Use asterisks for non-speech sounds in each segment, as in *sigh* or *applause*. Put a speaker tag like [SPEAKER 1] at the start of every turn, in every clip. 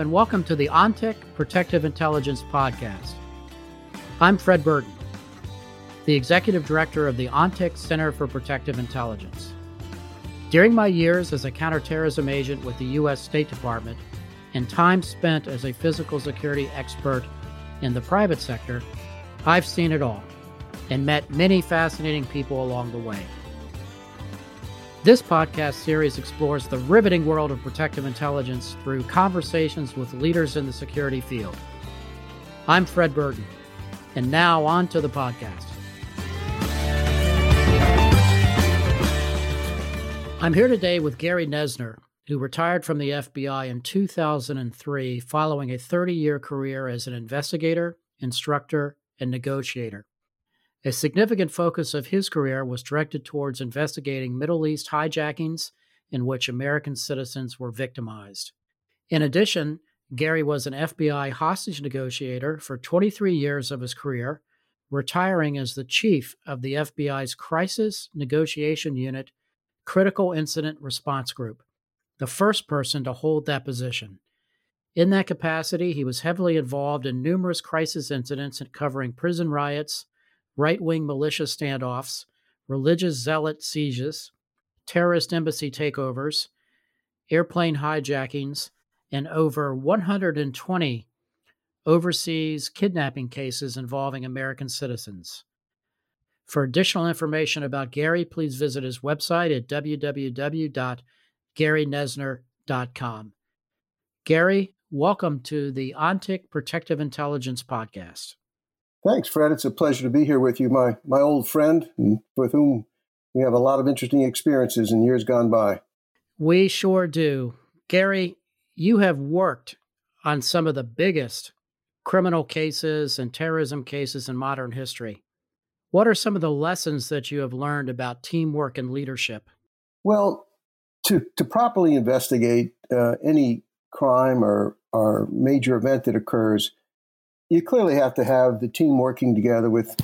[SPEAKER 1] And welcome to the ONTIC Protective Intelligence Podcast. I'm Fred Burton, the Executive Director of the ONTIC Center for Protective Intelligence. During my years as a counterterrorism agent with the U.S. State Department and time spent as a physical security expert in the private sector, I've seen it all and met many fascinating people along the way. This podcast series explores the riveting world of protective intelligence through conversations with leaders in the security field. I'm Fred Burton, and now on to the podcast. I'm here today with Gary Noesner, who retired from the FBI in 2003 following a 30 year career as an investigator, instructor, and negotiator. A significant focus of his career was directed towards investigating Middle East hijackings in which American citizens were victimized. In addition, Gary was an FBI hostage negotiator for 23 years of his career, retiring as the chief of the FBI's Crisis Negotiation Unit Critical Incident Response Group, the first person to hold that position. In that capacity, he was heavily involved in numerous crisis incidents covering prison riots, right wing militia standoffs, religious zealot sieges, terrorist embassy takeovers, airplane hijackings, and over 120 overseas kidnapping cases involving American citizens. For additional information about Gary, please visit his website at www.garynoesner.com. Gary, welcome to the ONTIC Protective Intelligence Podcast.
[SPEAKER 2] Thanks, Fred. It's a pleasure to be here with you, my my old friend, with whom we have a lot of interesting experiences in years gone by.
[SPEAKER 1] We sure do. Gary, you have worked on some of the biggest criminal cases and terrorism cases in modern history. What are some of the lessons that you have learned about teamwork and leadership?
[SPEAKER 2] Well, to, to properly investigate uh, any crime or, or major event that occurs, you clearly have to have the team working together with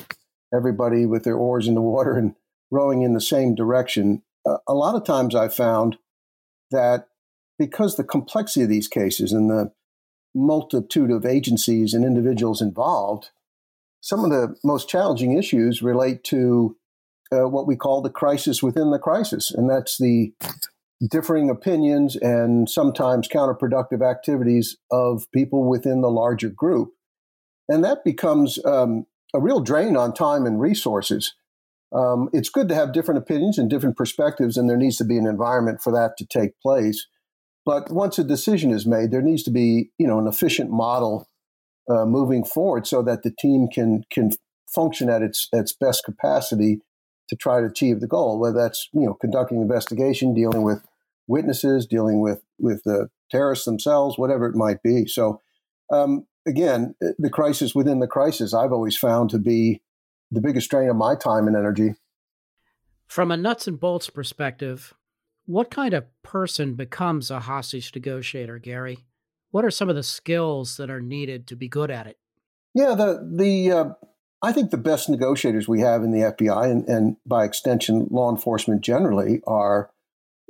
[SPEAKER 2] everybody with their oars in the water and rowing in the same direction. Uh, a lot of times I found that because the complexity of these cases and the multitude of agencies and individuals involved, some of the most challenging issues relate to uh, what we call the crisis within the crisis, and that's the differing opinions and sometimes counterproductive activities of people within the larger group. And that becomes um, a real drain on time and resources. Um, it's good to have different opinions and different perspectives, and there needs to be an environment for that to take place. But once a decision is made, there needs to be, you know, an efficient model uh, moving forward so that the team can can function at its its best capacity to try to achieve the goal. Whether that's you know conducting investigation, dealing with witnesses, dealing with with the terrorists themselves, whatever it might be. So um, again, eh, the crisis within the crisis, I've always found to be the biggest strain of my time and energy.
[SPEAKER 1] From a nuts and bolts perspective, what kind of person becomes a hostage negotiator, Gary? What are some of the skills that are needed to be good at it?
[SPEAKER 2] Yeah, the the uh, I think the best negotiators we have in the FBI and, and by extension law enforcement generally are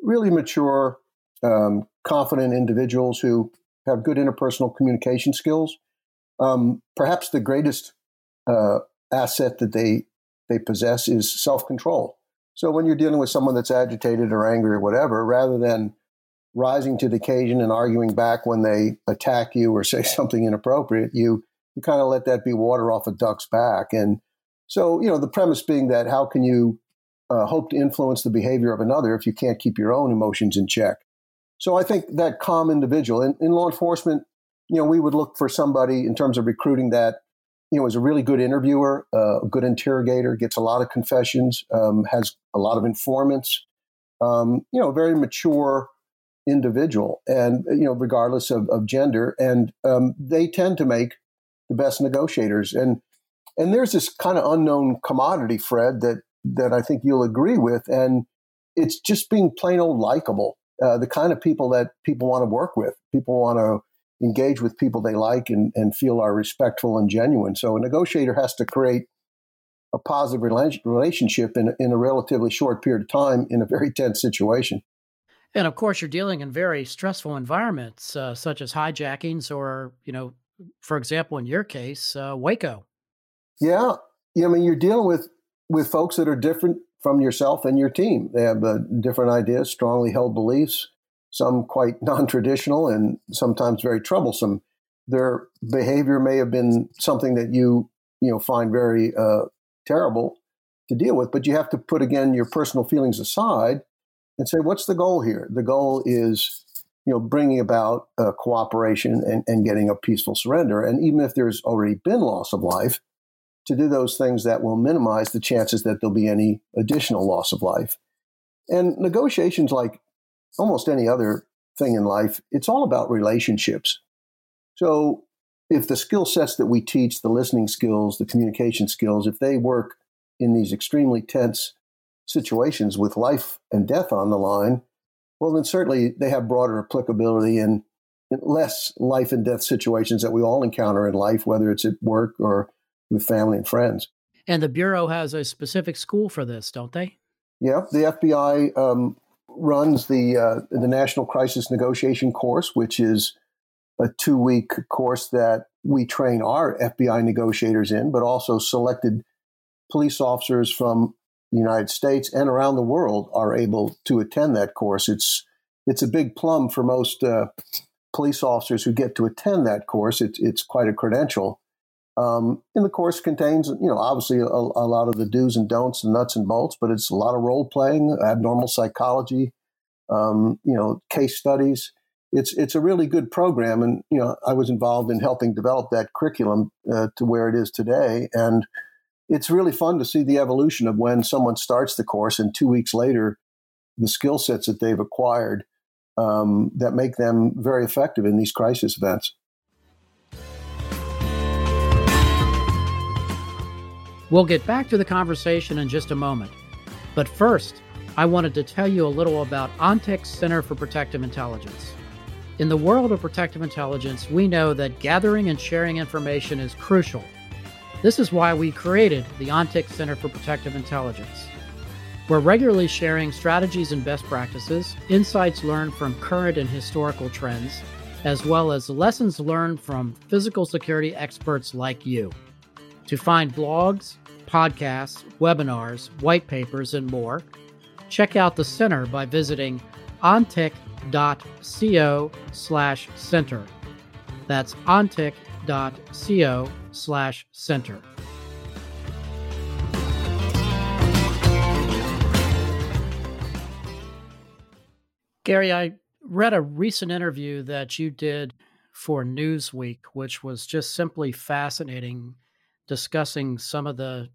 [SPEAKER 2] really mature, um, confident individuals who have good interpersonal communication skills um, perhaps the greatest uh, asset that they they possess is self control. So when you're dealing with someone that's agitated or angry or whatever, rather than rising to the occasion and arguing back when they attack you or say *laughs* something inappropriate, you you kind of let that be water off a duck's back. And so you know the premise being that how can you uh, hope to influence the behavior of another if you can't keep your own emotions in check? So I think that calm individual in, in law enforcement, you know, we would look for somebody in terms of recruiting that, you know, is a really good interviewer, uh, a good interrogator, gets a lot of confessions, um, has a lot of informants, um, you know, very mature individual, and you know, regardless of, of gender, and um, they tend to make the best negotiators. And and there's this kind of unknown commodity, Fred, that that I think you'll agree with, and it's just being plain old likable. Uh, the kind of people that people want to work with. People want to engage with people they like and, and feel are respectful and genuine. So a negotiator has to create a positive relationship in, in a relatively short period of time in a very tense situation.
[SPEAKER 1] And of course, you're dealing in very stressful environments, uh, such as hijackings, or you know, for example, in your case, uh, Waco.
[SPEAKER 2] Yeah, yeah. I mean, you're dealing with with folks that are different from yourself and your team. They have uh, different ideas, strongly held beliefs, some quite non-traditional, and sometimes very troublesome. Their behavior may have been something that you you know find very uh, terrible to deal with, but you have to put again your personal feelings aside and say, what's the goal here? The goal is, you know, bringing about uh, cooperation and, and getting a peaceful surrender. And even if there's already been loss of life, to do those things that will minimize the chances that there'll be any additional loss of life. And negotiations, like almost any other thing in life, it's all about relationships. So if the skill sets that we teach, the listening skills, the communication skills, if they work in these extremely tense situations with life and death on the line, well, then certainly they have broader applicability in, less life and death situations that we all encounter in life, whether it's at work or with family and friends.
[SPEAKER 1] And the Bureau has a specific school for this, don't they?
[SPEAKER 2] Yeah, the FBI um, runs the uh, the National Crisis Negotiation Course, which is a two week course that we train our FBI negotiators in, but also selected police officers from the United States and around the world are able to attend that course. It's it's a big plum for most uh, police officers who get to attend that course. It's it's quite a credential. Um, and the course contains, you know, obviously a, a, lot of the do's and don'ts and nuts and bolts, but it's a lot of role playing, abnormal psychology, um, you know, case studies. It's it's a really good program, and you know, I was involved in helping develop that curriculum uh, to where it is today, and it's really fun to see the evolution of when someone starts the course and two weeks later, the skill sets that they've acquired um, that make them very effective in these crisis events.
[SPEAKER 1] We'll get back to the conversation in just a moment. But first, I wanted to tell you a little about ONTIC Center for Protective Intelligence. In the world of protective intelligence, we know that gathering and sharing information is crucial this is why we created the ONTIC Center for Protective Intelligence. We're regularly sharing strategies and best practices, insights learned from current and historical trends, as well as lessons learned from physical security experts like you. To find blogs, podcasts, webinars, white papers, and more, check out the center by visiting ontic.co slash center. That's ontic.co slash center. Gary, I read a recent interview that you did for Newsweek, which was just simply fascinating, discussing some of the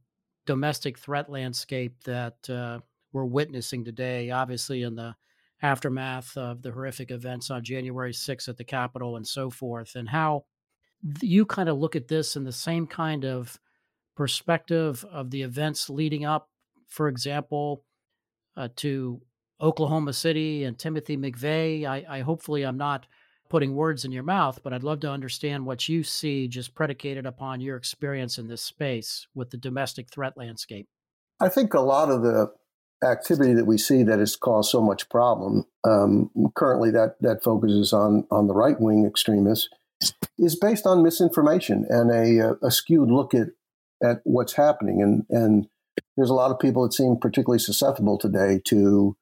[SPEAKER 1] domestic threat landscape that uh, we're witnessing today, obviously in the aftermath of the horrific events on January 6th at the Capitol and so forth, and how you kind of look at this in the same kind of perspective of the events leading up, for example, uh, to Oklahoma City and Timothy McVeigh. I, I hopefully I'm not putting words in your mouth, but I'd love to understand what you see just predicated upon your experience in this space with the domestic threat landscape.
[SPEAKER 2] I think a lot of the activity that we see that has caused so much problem um, currently that that focuses on on the right wing extremists is based on misinformation and a, a skewed look at, at what's happening. And, and there's a lot of people that seem particularly susceptible today to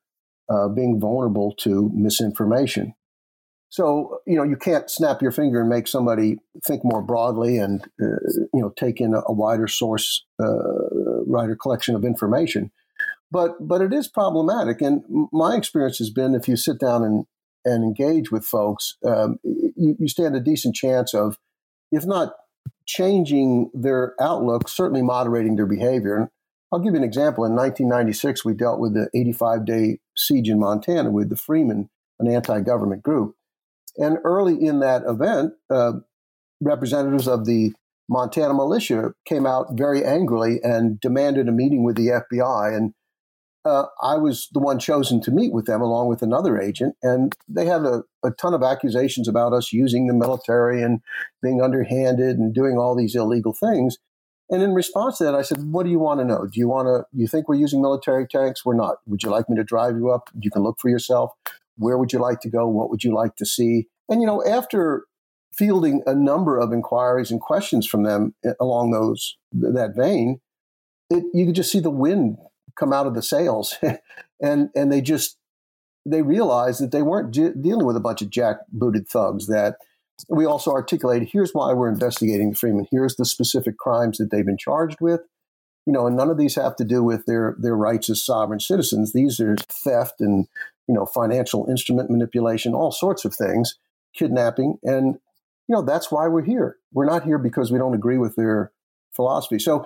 [SPEAKER 2] uh, being vulnerable to misinformation. So, you know, you can't snap your finger and make somebody think more broadly and, uh, you know, take in a, wider source, uh, wider collection of information. But, but it is problematic. And my experience has been if you sit down and, and engage with folks, um, you, you stand a decent chance of, if not changing their outlook, certainly moderating their behavior. And I'll give you an example. In 1996, we dealt with the 85 day siege in Montana with the Freemen, an anti government group. And early in that event, uh, representatives of the Montana militia came out very angrily and demanded a meeting with the FBI. And uh, I was the one chosen to meet with them along with another agent, and they had a, a, ton of accusations about us using the military and being underhanded and doing all these illegal things. And in response to that, I said, "What do you want to know? Do you want to? You think we're using military tanks? We're not. Would you like me to drive you up? You can look for yourself. Where would you like to go? What would you like to see? And, you know, after fielding a number of inquiries and questions from them eh, along those that vein, it, you could just see the wind come out of the sails, *laughs* and and they just they realized that they weren't de- dealing with a bunch of jackbooted thugs. That we also articulated here's why we're investigating Freemen. Here's the specific crimes that they've been charged with. You know, and none of these have to do with their their rights as sovereign citizens. These are theft and you know financial instrument manipulation, all sorts of things, kidnapping, and you know that's why we're here. We're not here because we don't agree with their philosophy. So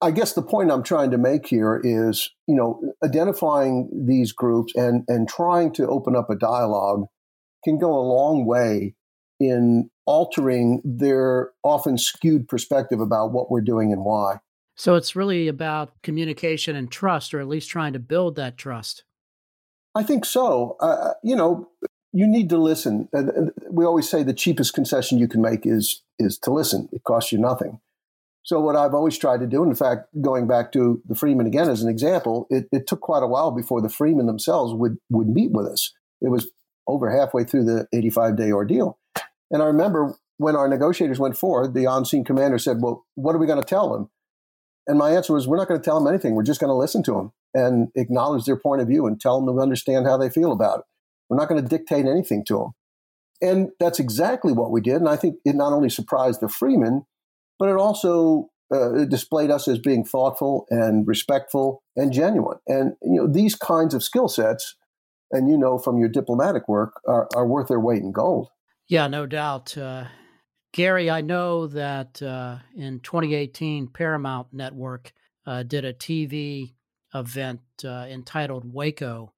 [SPEAKER 2] I guess the point I'm trying to make here is, you know, identifying these groups and and trying to open up a dialogue can go a long way in altering their often skewed perspective about what we're doing and why.
[SPEAKER 1] So it's really about communication and trust, or at least trying to build that trust.
[SPEAKER 2] I think so. Uh, you know, you need to listen. we always say the cheapest concession you can make is is to listen. It costs you nothing. So what I've always tried to do, and in fact, going back to the Freemen again as an example, it, it took quite a while before the Freemen themselves would would meet with us. It was over halfway through the 85 day ordeal. And I remember when our negotiators went forward, the on scene commander said, Well, what are we going to tell them? And my answer was, We're not going to tell them anything. We're just going to listen to them and acknowledge their point of view and tell them to understand how they feel about it. We're not going to dictate anything to them. And that's exactly what we did. And I think it not only surprised the freemen, but it also uh, displayed us as being thoughtful and respectful and genuine. And you know these kinds of skill sets, and you know from your diplomatic work, are, are worth their weight in gold.
[SPEAKER 1] Yeah, no doubt. Uh, Gary, I know that uh, in 2018, Paramount Network uh, did a TV event uh, entitled Waco,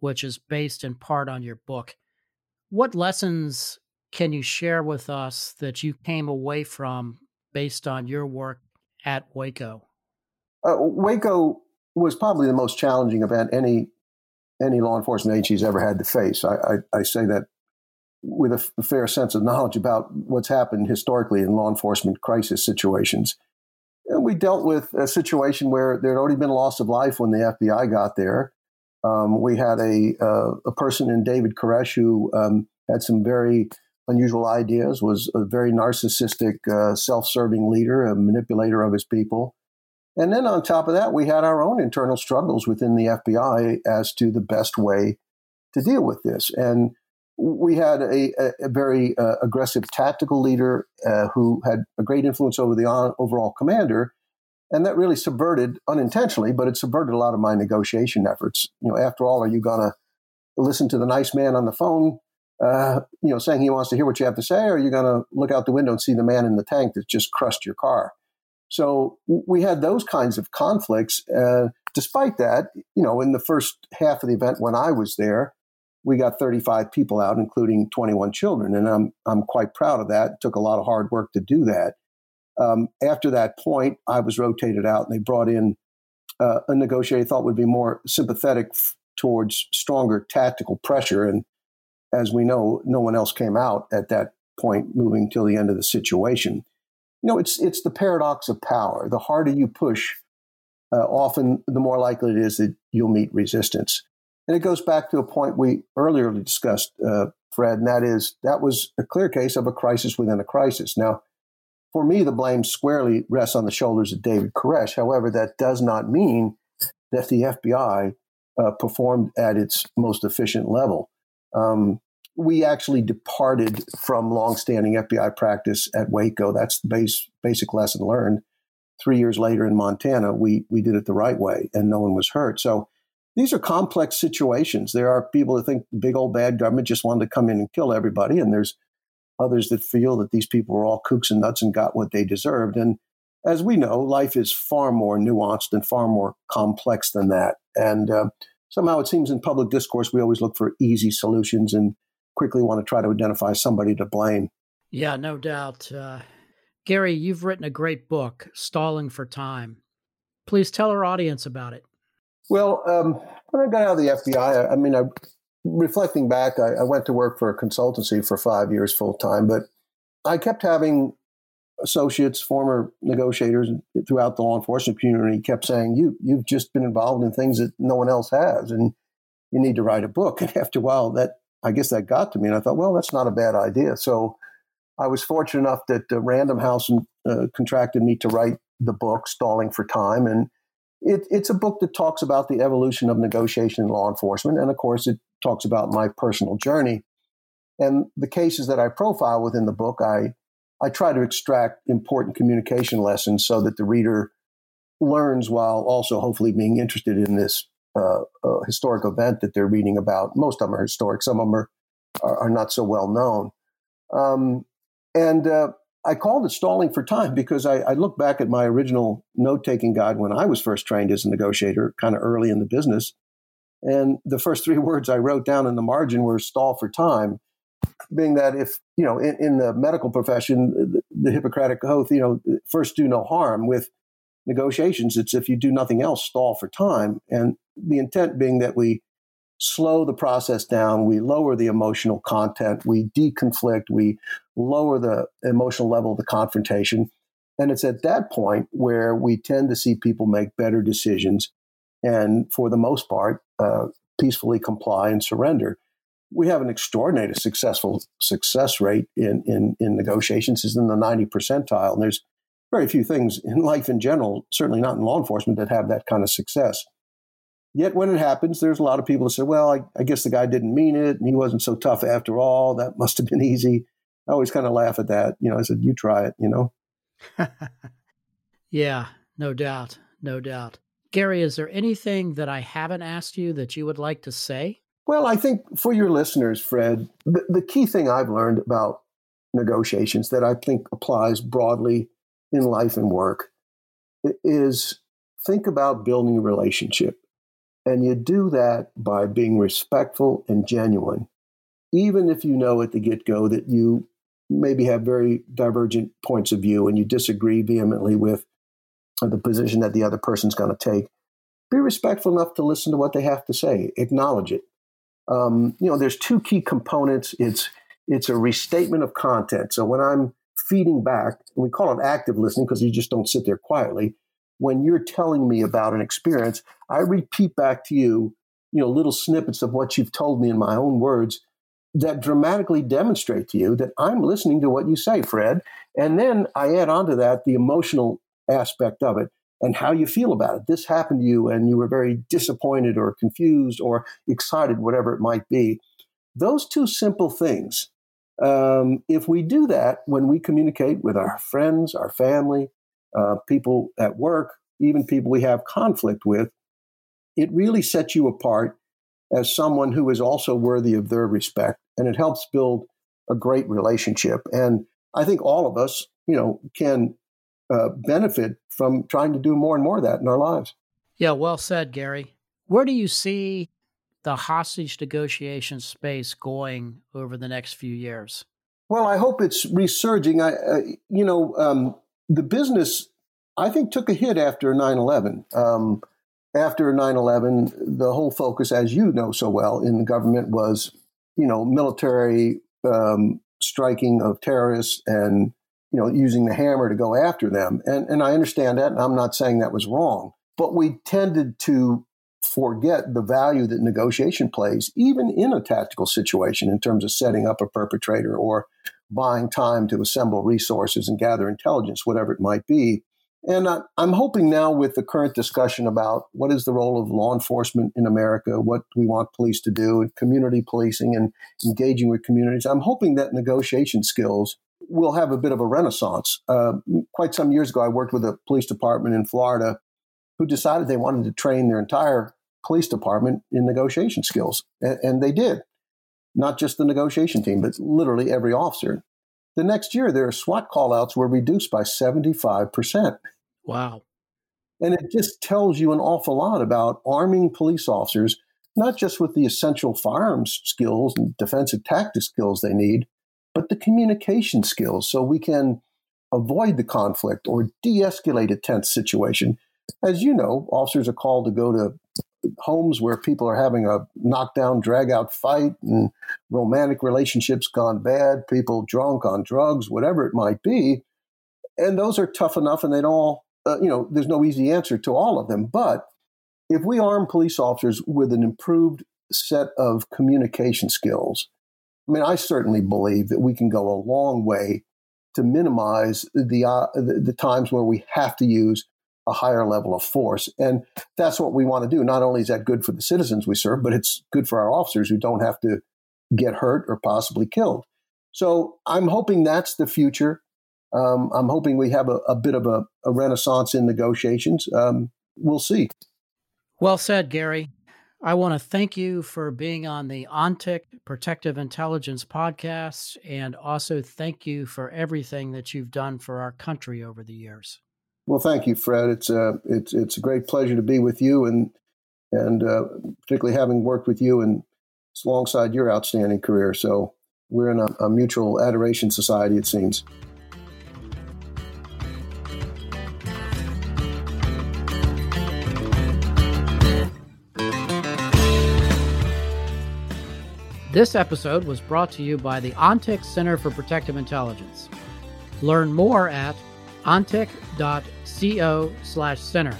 [SPEAKER 1] which is based in part on your book. What lessons can you share with us that you came away from based on your work at Waco?
[SPEAKER 2] Uh, Waco was probably the most challenging event any any law enforcement agency's ever had to face. I, I, I say that with a, f- a fair sense of knowledge about what's happened historically in law enforcement crisis situations. We dealt with a situation where there had already been loss of life when the FBI got there. Um, we had a uh, a person in David Koresh who um, had some very unusual ideas, was a very narcissistic, uh, self serving leader, a manipulator of his people. And then on top of that, we had our own internal struggles within the FBI as to the best way to deal with this. And we had a, a, a very uh, aggressive tactical leader uh, who had a great influence over the on, overall commander. And that really subverted, unintentionally, but it subverted a lot of my negotiation efforts. You know, after all, are you going to listen to the nice man on the phone uh, you know, saying he wants to hear what you have to say, or are you going to look out the window and see the man in the tank that just crushed your car? So we had those kinds of conflicts. Uh, despite that, you know, in the first half of the event when I was there, we got 35 people out, including 21 children, and I'm I'm quite proud of that. It took a lot of hard work to do that. Um, after that point, I was rotated out, and they brought in uh, a negotiator they thought would be more sympathetic f- towards stronger tactical pressure, and as we know, no one else came out at that point, moving till the end of the situation. You know, it's it's the paradox of power. The harder you push, uh, often the more likely it is that you'll meet resistance. And it goes back to a point we earlier discussed, uh, Fred, and that is that was a clear case of a crisis within a crisis. Now, for me, the blame squarely rests on the shoulders of David Koresh. However, that does not mean that the FBI uh, performed at its most efficient level. Um, we actually departed from longstanding FBI practice at Waco. That's the base, basic lesson learned. Three years later in Montana, we we did it the right way, and no one was hurt. So these are complex situations. There are people that think the big old bad government just wanted to come in and kill everybody, and there's others that feel that these people were all kooks and nuts and got what they deserved. And as we know, life is far more nuanced and far more complex than that. And uh, somehow it seems in public discourse we always look for easy solutions and quickly want to try to identify somebody to blame.
[SPEAKER 1] Yeah, no doubt. Uh, Gary, you've written a great book, Stalling for Time. Please tell our audience about it.
[SPEAKER 2] Well, um, when I got out of the FBI, I, I mean, I, reflecting back, I, I went to work for a consultancy for five years full time, but I kept having associates, former negotiators throughout the law enforcement community kept saying, "You you've just been involved in things that no one else has," and you need to write a book. *laughs* And after a while, that I guess that got to me, and I thought, well, that's not a bad idea. So I was fortunate enough that uh, Random House uh, contracted me to write the book, Stalling for Time, and it, it's a book that talks about the evolution of negotiation in law enforcement, and of course, it talks about my personal journey. And the cases that I profile within the book, I I try to extract important communication lessons so that the reader learns while also hopefully being interested in this uh, uh, historic event that they're reading about. Most of them are historic. Some of them are are, are not so well known. Um, and uh, I called it stalling for time because I, I look back at my original note taking guide when I was first trained as a negotiator, kind of early in the business. And the first three *laughs* words I wrote down in the margin were stall for time, being that if, you know, in, in the medical profession, the, the Hippocratic oath, you know, first do no harm. With negotiations, it's if you do nothing else, stall for time. And the intent being that we slow the process down, we lower the emotional content, we deconflict, we lower the emotional level of the confrontation. And it's at that point where we tend to see people make better decisions and, for the most part, uh, peacefully comply and surrender. We have an extraordinary successful success rate in, in, in negotiations, is in the 90 percentile. And there's very few things in life in general, certainly not in law enforcement, that have that kind of success. Yet when it happens, there's a lot of people that say, well, I, I, guess the guy didn't mean it and he wasn't so tough after all. That must have been *laughs* easy. I always kind of laugh at that. You know, I said, you try it, you know? *laughs*
[SPEAKER 1] yeah, no doubt. No doubt. Gary, is there anything that I haven't asked you that you would like to say?
[SPEAKER 2] Well, I think for your listeners, Fred, the, the key thing I've learned about negotiations that I think applies broadly in life and work is think about building a relationship. And you do that by being respectful and genuine, even if you know at the get go that you maybe have very divergent points of view and you disagree vehemently with the position that the other person's going to take. Be respectful enough to listen to what they have to say, acknowledge it. Um, you know, there's two key components. It's it's a restatement of content. So when I'm feeding back, and we call it active listening because you just don't sit there quietly when you're telling me about an experience, I repeat back to you, you know, little snippets of what you've told me in my own words that dramatically demonstrate to you that I'm listening to what you say, Fred. And then I add on to that the emotional aspect of it and how you feel about it. This happened to you and you were very disappointed or confused or excited, whatever it might be. Those two simple things, um, if we do that when we communicate with our friends, our family, uh, people at work, even people we have conflict with, it really sets you apart as someone who is also worthy of their respect. And it helps build a great relationship. And I think all of us, you know, can uh, benefit from trying to do more and more of that in our lives.
[SPEAKER 1] Yeah, well said, Gary. Where do you see the hostage negotiation space going over the next few years?
[SPEAKER 2] Well, I hope it's resurging. I, uh, you know, um, the business, I think, took a hit after 9 11. Um, after 9 11, the whole focus, as you know so well, in the government was, you know, military um, striking of terrorists and, you know, using the hammer to go after them. And, and I understand that, and I'm not saying that was wrong. But we tended to forget the value that negotiation plays, even in a tactical situation, in terms of setting up a perpetrator or buying time to assemble resources and gather intelligence, whatever it might be. And I, am hoping now with the current discussion about what is the role of law enforcement in America, what we want police to do, and community policing and engaging with communities, I'm hoping that negotiation skills will have a bit of a renaissance. Uh, quite some years ago, I worked with a police department in Florida who decided they wanted to train their entire police department in negotiation skills, and, and they did not just the negotiation team, but literally every officer. The next year, their SWAT callouts were reduced by 75%.
[SPEAKER 1] Wow.
[SPEAKER 2] And it just tells you an awful lot about arming police officers, not just with the essential firearms skills and defensive tactics skills they need, but the communication skills so we can avoid the conflict or de escalate a tense situation. As you know, officers are called to go to homes where people are having a knockdown, drag out fight and romantic relationships gone bad, people drunk on drugs, whatever it might be. And those are tough enough and they don't all, uh, you know, there's no easy answer to all of them. But if we arm police officers with an improved set of communication skills. I mean, I certainly believe that we can go a long way to minimize the, uh, the, the times where we have to use a higher level of force. And that's what we want to do. Not only is that good for the citizens we serve, but it's good for our officers who don't have to get hurt or possibly killed. So I'm hoping that's the future. Um, I'm hoping we have a, a bit of a, a, renaissance in negotiations. Um, we'll see.
[SPEAKER 1] Well said, Gary. I want to thank you for being on the ONTIC Protective Intelligence podcast and also thank you for everything that you've done for our country over the years.
[SPEAKER 2] Well, thank you, Fred. It's a, uh, it's, it's a great pleasure to be with you and, and uh, particularly having worked with you and alongside your outstanding career. So we're in a, a mutual adoration society, it seems.
[SPEAKER 1] This episode was brought to you by the ONTIC Center for Protective Intelligence. Learn more at ontic.co slash center.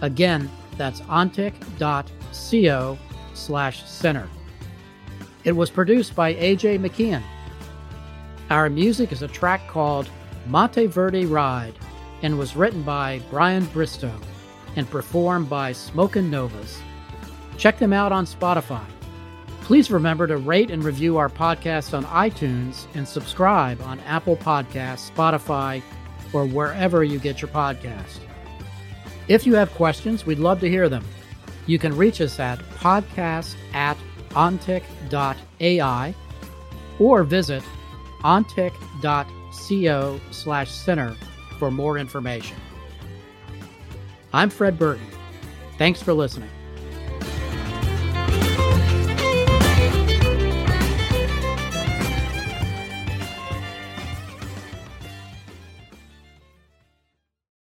[SPEAKER 1] Again, that's ontic.co slash center. It was produced by AJ McKeon. Our music is a track called Monteverde Ride and was written by Brian Bristow and performed by Smokin' Novas. Check them out on Spotify. Please remember to rate and review our podcast on iTunes and subscribe on Apple Podcasts, Spotify, or wherever you get your podcast. If you have questions, we'd love to hear them. You can reach us at podcast at ontic.ai or visit ontic.co slash center for more information. I'm Fred Burton. Thanks for listening.